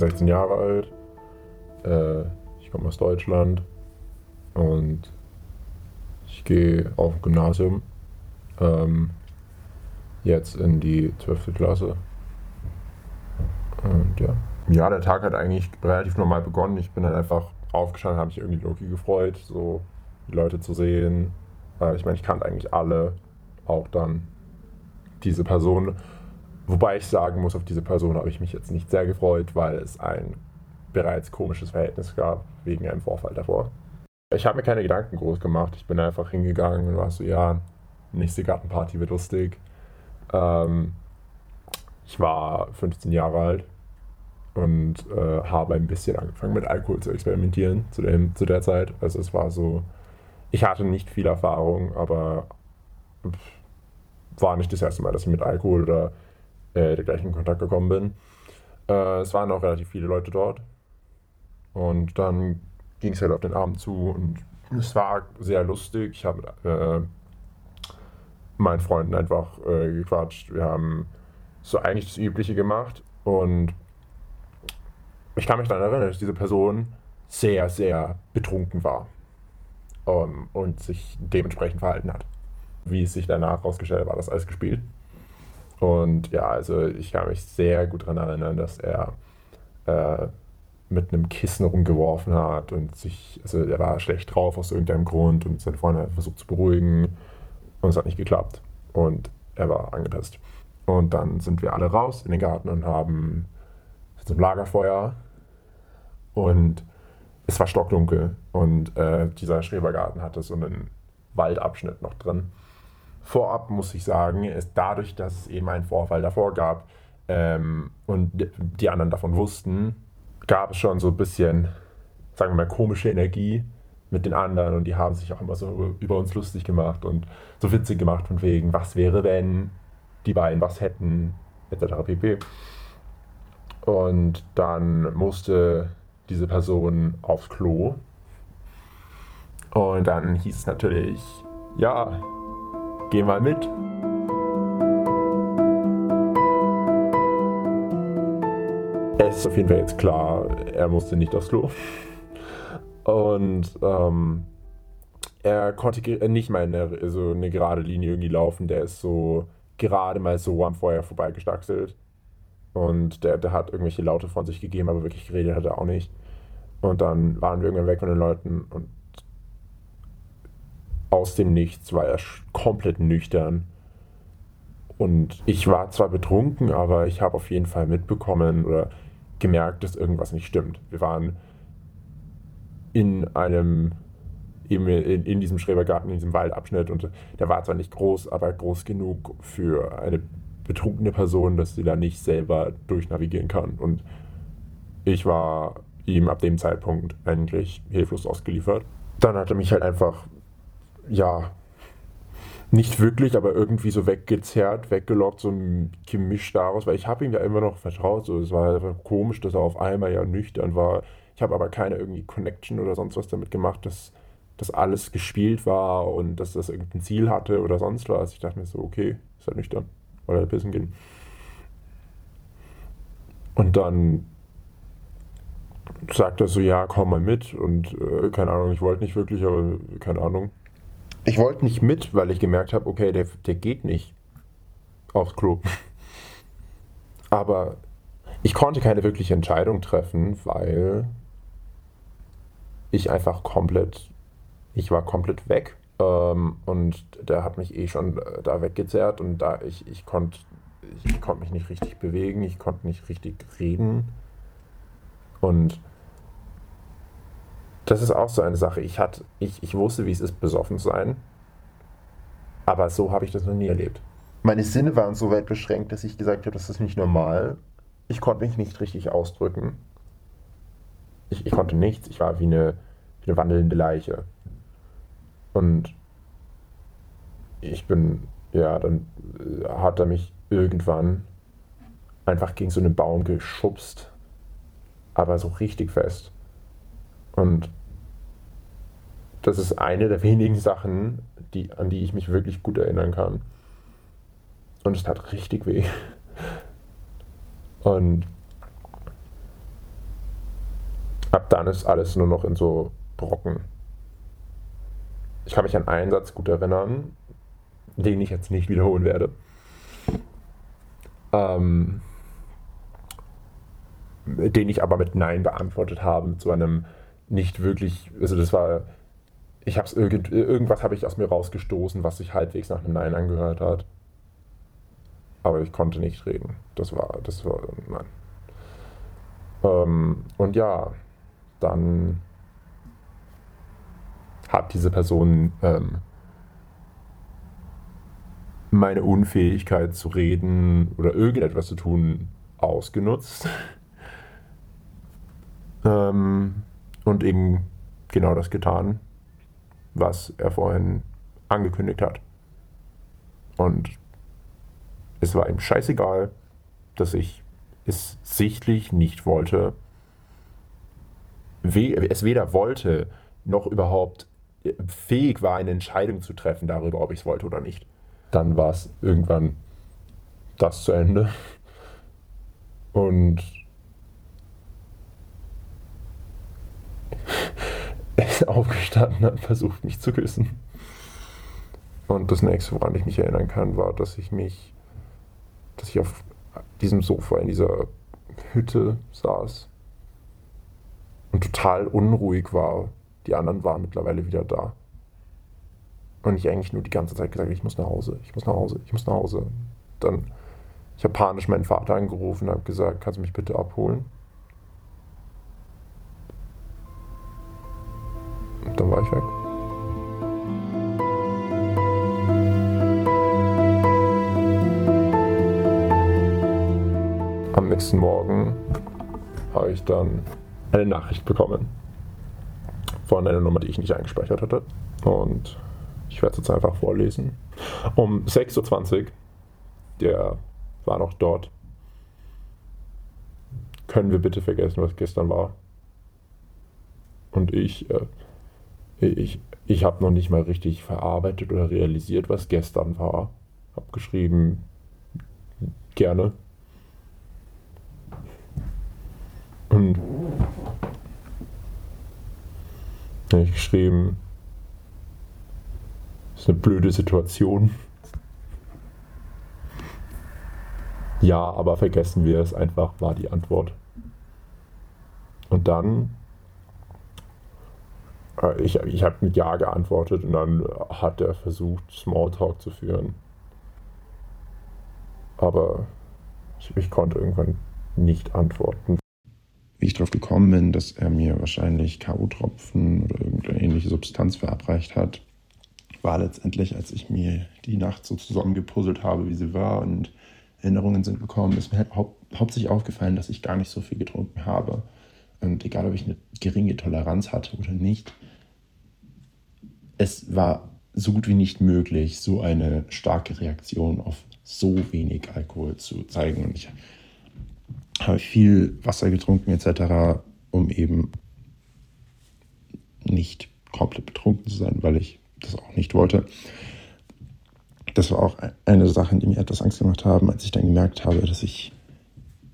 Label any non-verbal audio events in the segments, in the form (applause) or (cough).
16 Jahre alt. Äh, ich komme aus Deutschland und ich gehe auf Gymnasium. Ähm, jetzt in die 12. Klasse. Und ja. Ja, der Tag hat eigentlich relativ normal begonnen. Ich bin dann einfach aufgestanden, habe mich irgendwie Loki gefreut, so die Leute zu sehen. Äh, ich meine, ich kannte eigentlich alle, auch dann diese Person. Wobei ich sagen muss, auf diese Person habe ich mich jetzt nicht sehr gefreut, weil es ein bereits komisches Verhältnis gab, wegen einem Vorfall davor. Ich habe mir keine Gedanken groß gemacht. Ich bin einfach hingegangen und war so, ja, nächste Gartenparty wird lustig. Ähm, ich war 15 Jahre alt und äh, habe ein bisschen angefangen mit Alkohol zu experimentieren zu, dem, zu der Zeit. Also es war so, ich hatte nicht viel Erfahrung, aber war nicht das erste Mal, dass ich mit Alkohol oder äh, dergleichen in Kontakt gekommen bin. Äh, es waren auch relativ viele Leute dort. Und dann ging es halt auf den Abend zu und es war sehr lustig. Ich habe äh, meinen Freunden einfach äh, gequatscht. Wir haben so eigentlich das Übliche gemacht und ich kann mich daran erinnern, dass diese Person sehr, sehr betrunken war um, ähm, und sich dementsprechend verhalten hat. Wie es sich danach herausgestellt hat, war das alles gespielt. Und ja, also ich kann mich sehr gut daran erinnern, dass er äh, mit einem Kissen rumgeworfen hat und sich, also er war schlecht drauf aus irgendeinem Grund und seine Freundin hat versucht zu beruhigen und es hat nicht geklappt. Und er war angepisst. Und dann sind wir alle raus in den Garten und haben zum Lagerfeuer und es war stockdunkel und äh, dieser Schrebergarten hatte so einen Waldabschnitt noch drin. Vorab muss ich sagen, ist dadurch, dass es eben einen Vorfall davor gab ähm, und die anderen davon wussten, gab es schon so ein bisschen, sagen wir mal, komische Energie mit den anderen und die haben sich auch immer so über uns lustig gemacht und so witzig gemacht von wegen, was wäre, wenn die beiden was hätten, etc. pp. Und dann musste diese Person aufs Klo. Und dann hieß es natürlich, ja, geh mal mit. Es ist auf jeden Fall jetzt klar, er musste nicht aufs Klo. Und ähm, er konnte nicht mal in eine, so eine gerade Linie irgendwie laufen. Der ist so gerade mal so am Feuer vorbeigestaxelt. Und der, der hat irgendwelche Laute von sich gegeben, aber wirklich geredet hat er auch nicht. Und dann waren wir irgendwann weg von den Leuten und aus dem Nichts war er komplett nüchtern. Und ich war zwar betrunken, aber ich habe auf jeden Fall mitbekommen oder gemerkt, dass irgendwas nicht stimmt. Wir waren in einem, in, in diesem Schrebergarten, in diesem Waldabschnitt und der war zwar nicht groß, aber groß genug für eine betrunkene Person, dass sie da nicht selber durchnavigieren kann. Und ich war ihm ab dem Zeitpunkt eigentlich hilflos ausgeliefert. Dann hat er mich halt einfach, ja, nicht wirklich, aber irgendwie so weggezerrt, weggelockt, so ein Gemisch daraus, weil ich habe ihm ja immer noch vertraut. So, es war einfach komisch, dass er auf einmal ja nüchtern war. Ich habe aber keine irgendwie Connection oder sonst was damit gemacht, dass das alles gespielt war und dass das irgendein Ziel hatte oder sonst was. Ich dachte mir so, okay, ist halt nüchtern, weil er pissen gehen. Und dann sagt er so, ja, komm mal mit und äh, keine Ahnung, ich wollte nicht wirklich, aber keine Ahnung. Ich wollte nicht mit, weil ich gemerkt habe, okay, der, der geht nicht aufs Klo. Aber ich konnte keine wirkliche Entscheidung treffen, weil ich einfach komplett, ich war komplett weg. Ähm, und der hat mich eh schon äh, da weggezerrt und da ich, ich konnte ich konnt mich nicht richtig bewegen, ich konnte nicht richtig reden. Und das ist auch so eine Sache. Ich, hat, ich, ich wusste, wie es ist, besoffen zu sein. Aber so habe ich das noch nie erlebt. Meine Sinne waren so weit beschränkt, dass ich gesagt habe, das ist nicht normal. Ich konnte mich nicht richtig ausdrücken. Ich, ich konnte nichts. Ich war wie eine, wie eine wandelnde Leiche. Und ich bin, ja, dann äh, hat er mich irgendwann einfach gegen so einen Baum geschubst. Aber so richtig fest. Und das ist eine der wenigen Sachen, die, an die ich mich wirklich gut erinnern kann. Und es tat richtig weh. Und ab dann ist alles nur noch in so Brocken. Ich kann mich an einen Satz gut erinnern, den ich jetzt nicht wiederholen werde. Ähm, den ich aber mit Nein beantwortet habe, so einem nicht wirklich, also das war, ich habe es irgend, irgendwas habe ich aus mir rausgestoßen, was sich halbwegs nach einem Nein angehört hat. Aber ich konnte nicht reden. Das war, das war, nein. Ähm, und ja, dann hat diese Person ähm, meine Unfähigkeit zu reden oder irgendetwas zu tun ausgenutzt. (laughs) ähm, und eben genau das getan, was er vorhin angekündigt hat. Und es war ihm scheißegal, dass ich es sichtlich nicht wollte, es weder wollte, noch überhaupt fähig war, eine Entscheidung zu treffen darüber, ob ich es wollte oder nicht. Dann war es irgendwann das zu Ende. Und (laughs) aufgestanden und versucht, mich zu küssen. Und das nächste, woran ich mich erinnern kann, war, dass ich mich, dass ich auf diesem Sofa in dieser Hütte saß und total unruhig war. Die anderen waren mittlerweile wieder da. Und ich eigentlich nur die ganze Zeit gesagt, ich muss nach Hause, ich muss nach Hause, ich muss nach Hause. Dann, ich habe panisch meinen Vater angerufen und habe gesagt, kannst du mich bitte abholen? War ich weg. Am nächsten Morgen habe ich dann eine Nachricht bekommen von einer Nummer, die ich nicht eingespeichert hatte. Und ich werde es jetzt einfach vorlesen. Um 6.20 Uhr, der war noch dort. Können wir bitte vergessen, was gestern war? Und ich, äh, ich, ich habe noch nicht mal richtig verarbeitet oder realisiert, was gestern war. Hab geschrieben, gerne. Und habe ich geschrieben, ist eine blöde Situation. Ja, aber vergessen wir es einfach, war die Antwort. Und dann, ich, ich habe mit Ja geantwortet und dann hat er versucht, Smalltalk zu führen. Aber ich, ich konnte irgendwann nicht antworten wie ich darauf gekommen bin, dass er mir wahrscheinlich K.O.-Tropfen oder irgendeine ähnliche Substanz verabreicht hat, war letztendlich, als ich mir die Nacht so zusammengepuzzelt habe, wie sie war und Erinnerungen sind gekommen, ist mir halt hau hauptsächlich aufgefallen, dass ich gar nicht so viel getrunken habe. Und egal, ob ich eine geringe Toleranz hatte oder nicht, es war so gut wie nicht möglich, so eine starke Reaktion auf so wenig Alkohol zu zeigen. Und ich habe viel Wasser getrunken etc., um eben nicht komplett betrunken zu sein, weil ich das auch nicht wollte. Das war auch eine Sache, die mir etwas Angst gemacht haben, als ich dann gemerkt habe, dass ich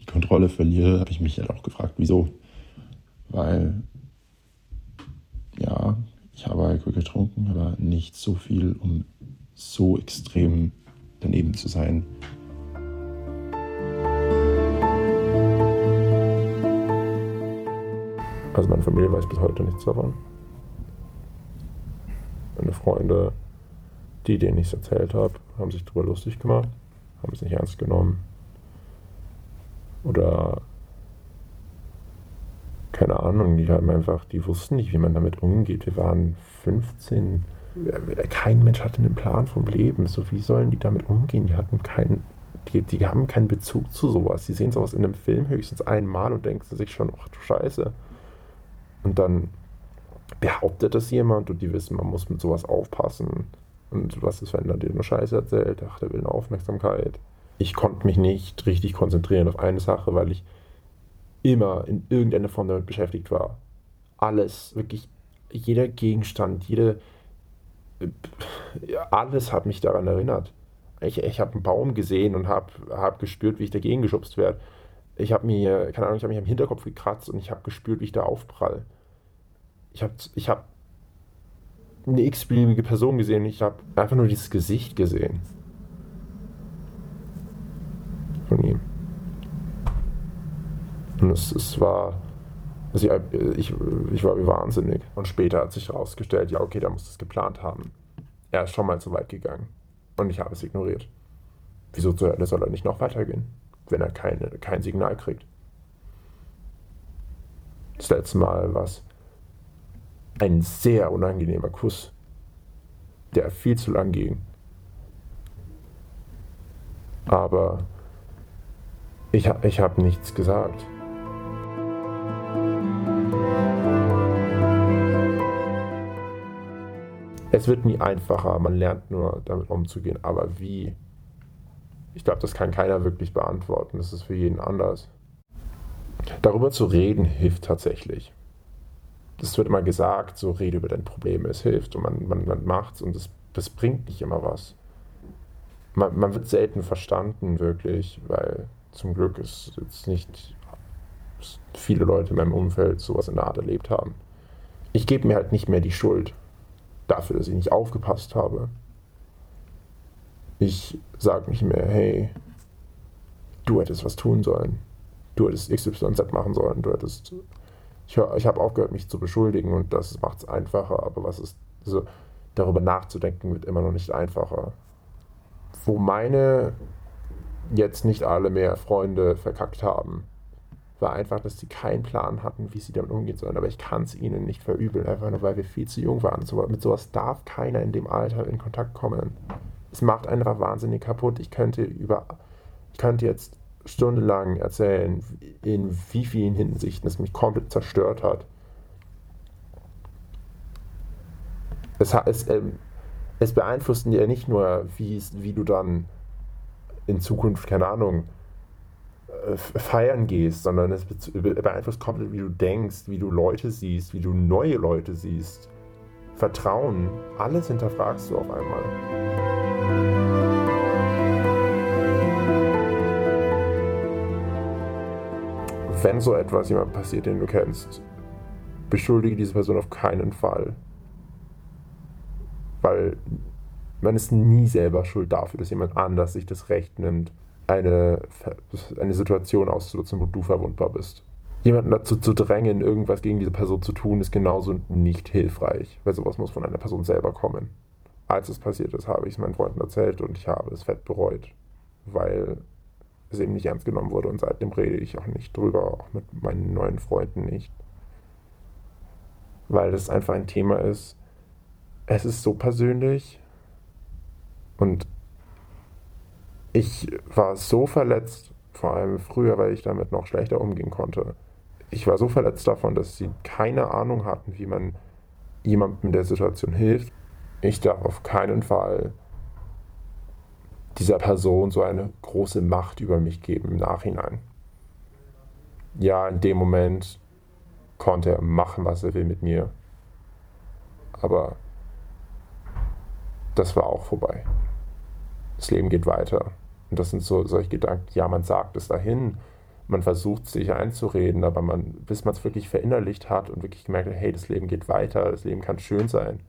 die Kontrolle verliere, habe ich mich halt auch gefragt, wieso. Weil, ja, Alkohol getrunken, aber nicht so viel, um so extrem daneben zu sein, Also meine Familie weiß bis heute nichts davon. Meine Freunde, die, denen ich es erzählt habe, haben sich darüber lustig gemacht, haben es nicht ernst genommen. Oder keine Ahnung, die haben einfach, die wussten nicht, wie man damit umgeht. Wir waren 15. Kein Mensch hatte einen Plan vom Leben. So, wie sollen die damit umgehen? Die hatten keinen, die, die haben keinen Bezug zu sowas. Die sehen sowas in einem Film höchstens einmal und denken sich schon, ach du Scheiße. Und dann behauptet das jemand und die wissen, man muss mit sowas aufpassen. Und was ist, wenn er dir nur Scheiße erzählt? Ach, der will eine Aufmerksamkeit. Ich konnte mich nicht richtig konzentrieren auf eine Sache, weil ich immer in irgendeiner Form damit beschäftigt war. Alles, wirklich jeder Gegenstand, jede, alles hat mich daran erinnert. Ich, ich habe einen Baum gesehen und habe hab gespürt, wie ich dagegen geschubst werde. ich habe mir, keine Ahnung, ich habe mich am Hinterkopf gekratzt und ich habe gespürt, wie ich da aufprall. Ich habe ich hab eine x-beliebige Person gesehen und ich habe einfach nur dieses Gesicht gesehen. Von ihm. Und es, es war, also ich, ich, war wie wahnsinnig. Und später hat sich herausgestellt, ja, okay, da muss es geplant haben. Er ist schon mal zu weit gegangen. Und ich habe es ignoriert. Wieso soll er nicht noch weitergehen? wenn er keine, kein Signal kriegt. Das letzte Mal war es ein sehr unangenehmer Kuss, der viel zu lang ging. Aber ich, ich habe nichts gesagt. Es wird nie einfacher, man lernt nur damit umzugehen, aber wie ich glaube, das kann keiner wirklich beantworten. Das ist für jeden anders. Darüber zu reden hilft tatsächlich. Es wird immer gesagt, so rede über deine Probleme, es hilft und man, man, man macht's und das, das bringt nicht immer was. Man, man wird selten verstanden, wirklich, weil zum Glück ist jetzt nicht viele Leute in meinem Umfeld sowas in der Art erlebt haben. Ich gebe mir halt nicht mehr die Schuld dafür, dass ich nicht aufgepasst habe. Ich sage nicht mehr, hey, du hättest was tun sollen. Du hättest XYZ machen sollen. Du hättest. Ich, ich habe aufgehört, mich zu beschuldigen und das macht es einfacher. Aber was ist. Also, darüber nachzudenken wird immer noch nicht einfacher. Wo meine jetzt nicht alle mehr Freunde verkackt haben, war einfach, dass sie keinen Plan hatten, wie sie damit umgehen sollen. Aber ich kann es ihnen nicht verübeln, einfach nur weil wir viel zu jung waren. So, mit sowas darf keiner in dem Alter in Kontakt kommen es macht einfach wahnsinnig kaputt. Ich könnte über, ich könnte jetzt stundenlang erzählen, in wie vielen Hinsichten es mich komplett zerstört hat. Es, es, ähm, es beeinflusst dir nicht nur, wie, wie du dann in Zukunft, keine Ahnung, feiern gehst, sondern es beeinflusst komplett, wie du denkst, wie du Leute siehst, wie du neue Leute siehst. Vertrauen, alles hinterfragst du auf einmal. Wenn so etwas jemand passiert, den du kennst, beschuldige diese Person auf keinen Fall. Weil man ist nie selber schuld dafür, dass jemand anders sich das Recht nimmt, eine, eine Situation auszunutzen, wo du verwundbar bist. Jemanden dazu zu drängen, irgendwas gegen diese Person zu tun, ist genauso nicht hilfreich, weil sowas muss von einer Person selber kommen als es passiert ist, habe ich es meinen Freunden erzählt und ich habe es fett bereut, weil es eben nicht ernst genommen wurde und seitdem rede ich auch nicht drüber, auch mit meinen neuen Freunden nicht. Weil das einfach ein Thema ist, es ist so persönlich und ich war so verletzt, vor allem früher, weil ich damit noch schlechter umgehen konnte. Ich war so verletzt davon, dass sie keine Ahnung hatten, wie man jemandem in der Situation hilft ich darf auf keinen Fall dieser Person so eine große Macht über mich geben im Nachhinein. Ja, in dem Moment konnte er machen, was er will mit mir. Aber das war auch vorbei. Das Leben geht weiter. Und das sind so solche Gedanken, ja, man sagt es dahin, man versucht sich einzureden, aber man, bis man es wirklich verinnerlicht hat und wirklich gemerkt hat, hey, das Leben geht weiter, das Leben kann schön sein,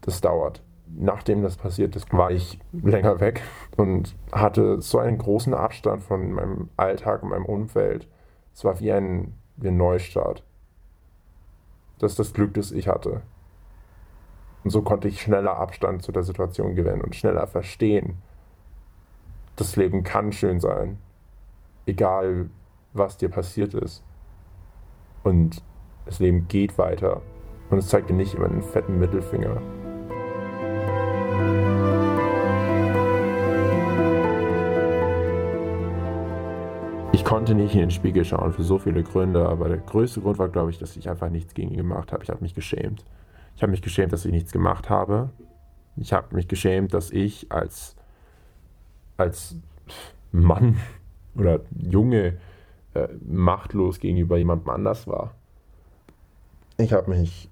das dauert. Nachdem das passiert ist, war ich länger weg und hatte so einen großen Abstand von meinem Alltag und meinem Umfeld. Es war wie ein, wie ein Neustart. Das ist das Glück, das ich hatte. Und so konnte ich schneller Abstand zu der Situation gewinnen und schneller verstehen, das Leben kann schön sein, egal was dir passiert ist. Und das Leben geht weiter. Und es zeigt dir nicht immer einen fetten Mittelfinger. Ich konnte nicht in den Spiegel schauen für so viele Gründe, aber der größte Grund war, glaube ich, dass ich einfach nichts gegen ihn gemacht habe. Ich habe mich geschämt. Ich habe mich geschämt, dass ich nichts gemacht habe. Ich habe mich geschämt, dass ich als, als Mann oder Junge äh, machtlos gegenüber jemandem anders war. Ich habe mich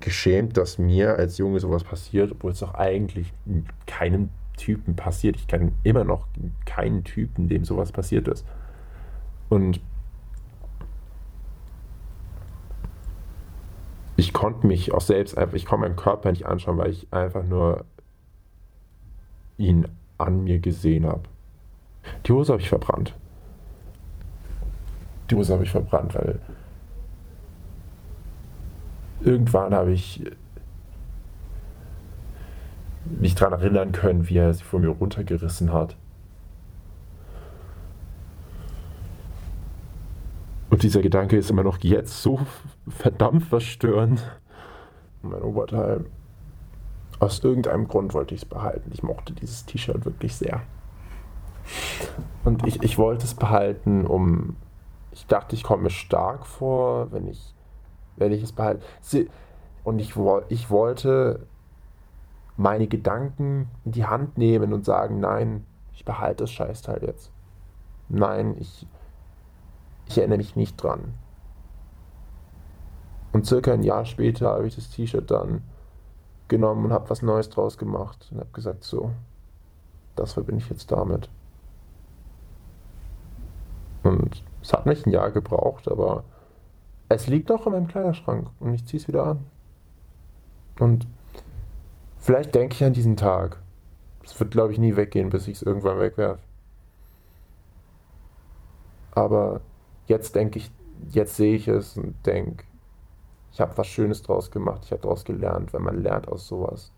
geschämt, dass mir als Junge sowas passiert, obwohl es doch eigentlich keinem Typen passiert. Ich kenne immer noch keinen Typen, dem sowas passiert ist. Und ich konnte mich auch selbst einfach, ich konnte meinen Körper nicht anschauen, weil ich einfach nur ihn an mir gesehen habe. Die Hose habe ich verbrannt. Die Hose habe ich verbrannt, weil irgendwann habe ich mich daran erinnern können, wie er sie von mir runtergerissen hat. Und dieser Gedanke ist immer noch jetzt so verdammt verstörend. Mein Oberteil. Aus irgendeinem Grund wollte ich es behalten. Ich mochte dieses T-Shirt wirklich sehr. Und ich, ich wollte es behalten, um. Ich dachte, ich komme stark vor, wenn ich, wenn ich es behalte. Und ich, ich wollte meine Gedanken in die Hand nehmen und sagen, nein, ich behalte das Scheißteil jetzt. Nein, ich, ich erinnere mich nicht dran. Und circa ein Jahr später habe ich das T-Shirt dann genommen und habe was Neues draus gemacht und habe gesagt, so, das verbinde ich jetzt damit. Und es hat mich ein Jahr gebraucht, aber es liegt noch in meinem Kleiderschrank und ich ziehe es wieder an. Und vielleicht denke ich an diesen Tag. Es wird, glaube ich, nie weggehen, bis ich es irgendwann wegwerfe. Aber jetzt denke ich, jetzt sehe ich es und denke, ich habe was Schönes draus gemacht, ich habe daraus gelernt, wenn man lernt aus sowas.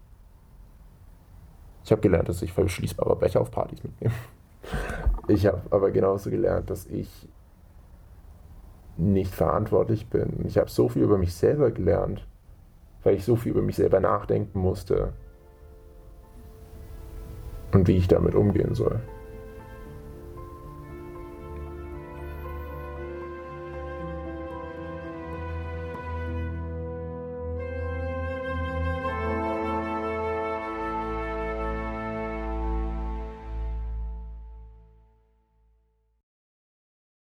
Ich habe gelernt, dass ich verschließbare Becher auf Partys mitnehme. (laughs) Ich habe aber genauso gelernt, dass ich nicht verantwortlich bin. Ich habe so viel über mich selber gelernt, weil ich so viel über mich selber nachdenken musste und wie ich damit umgehen soll.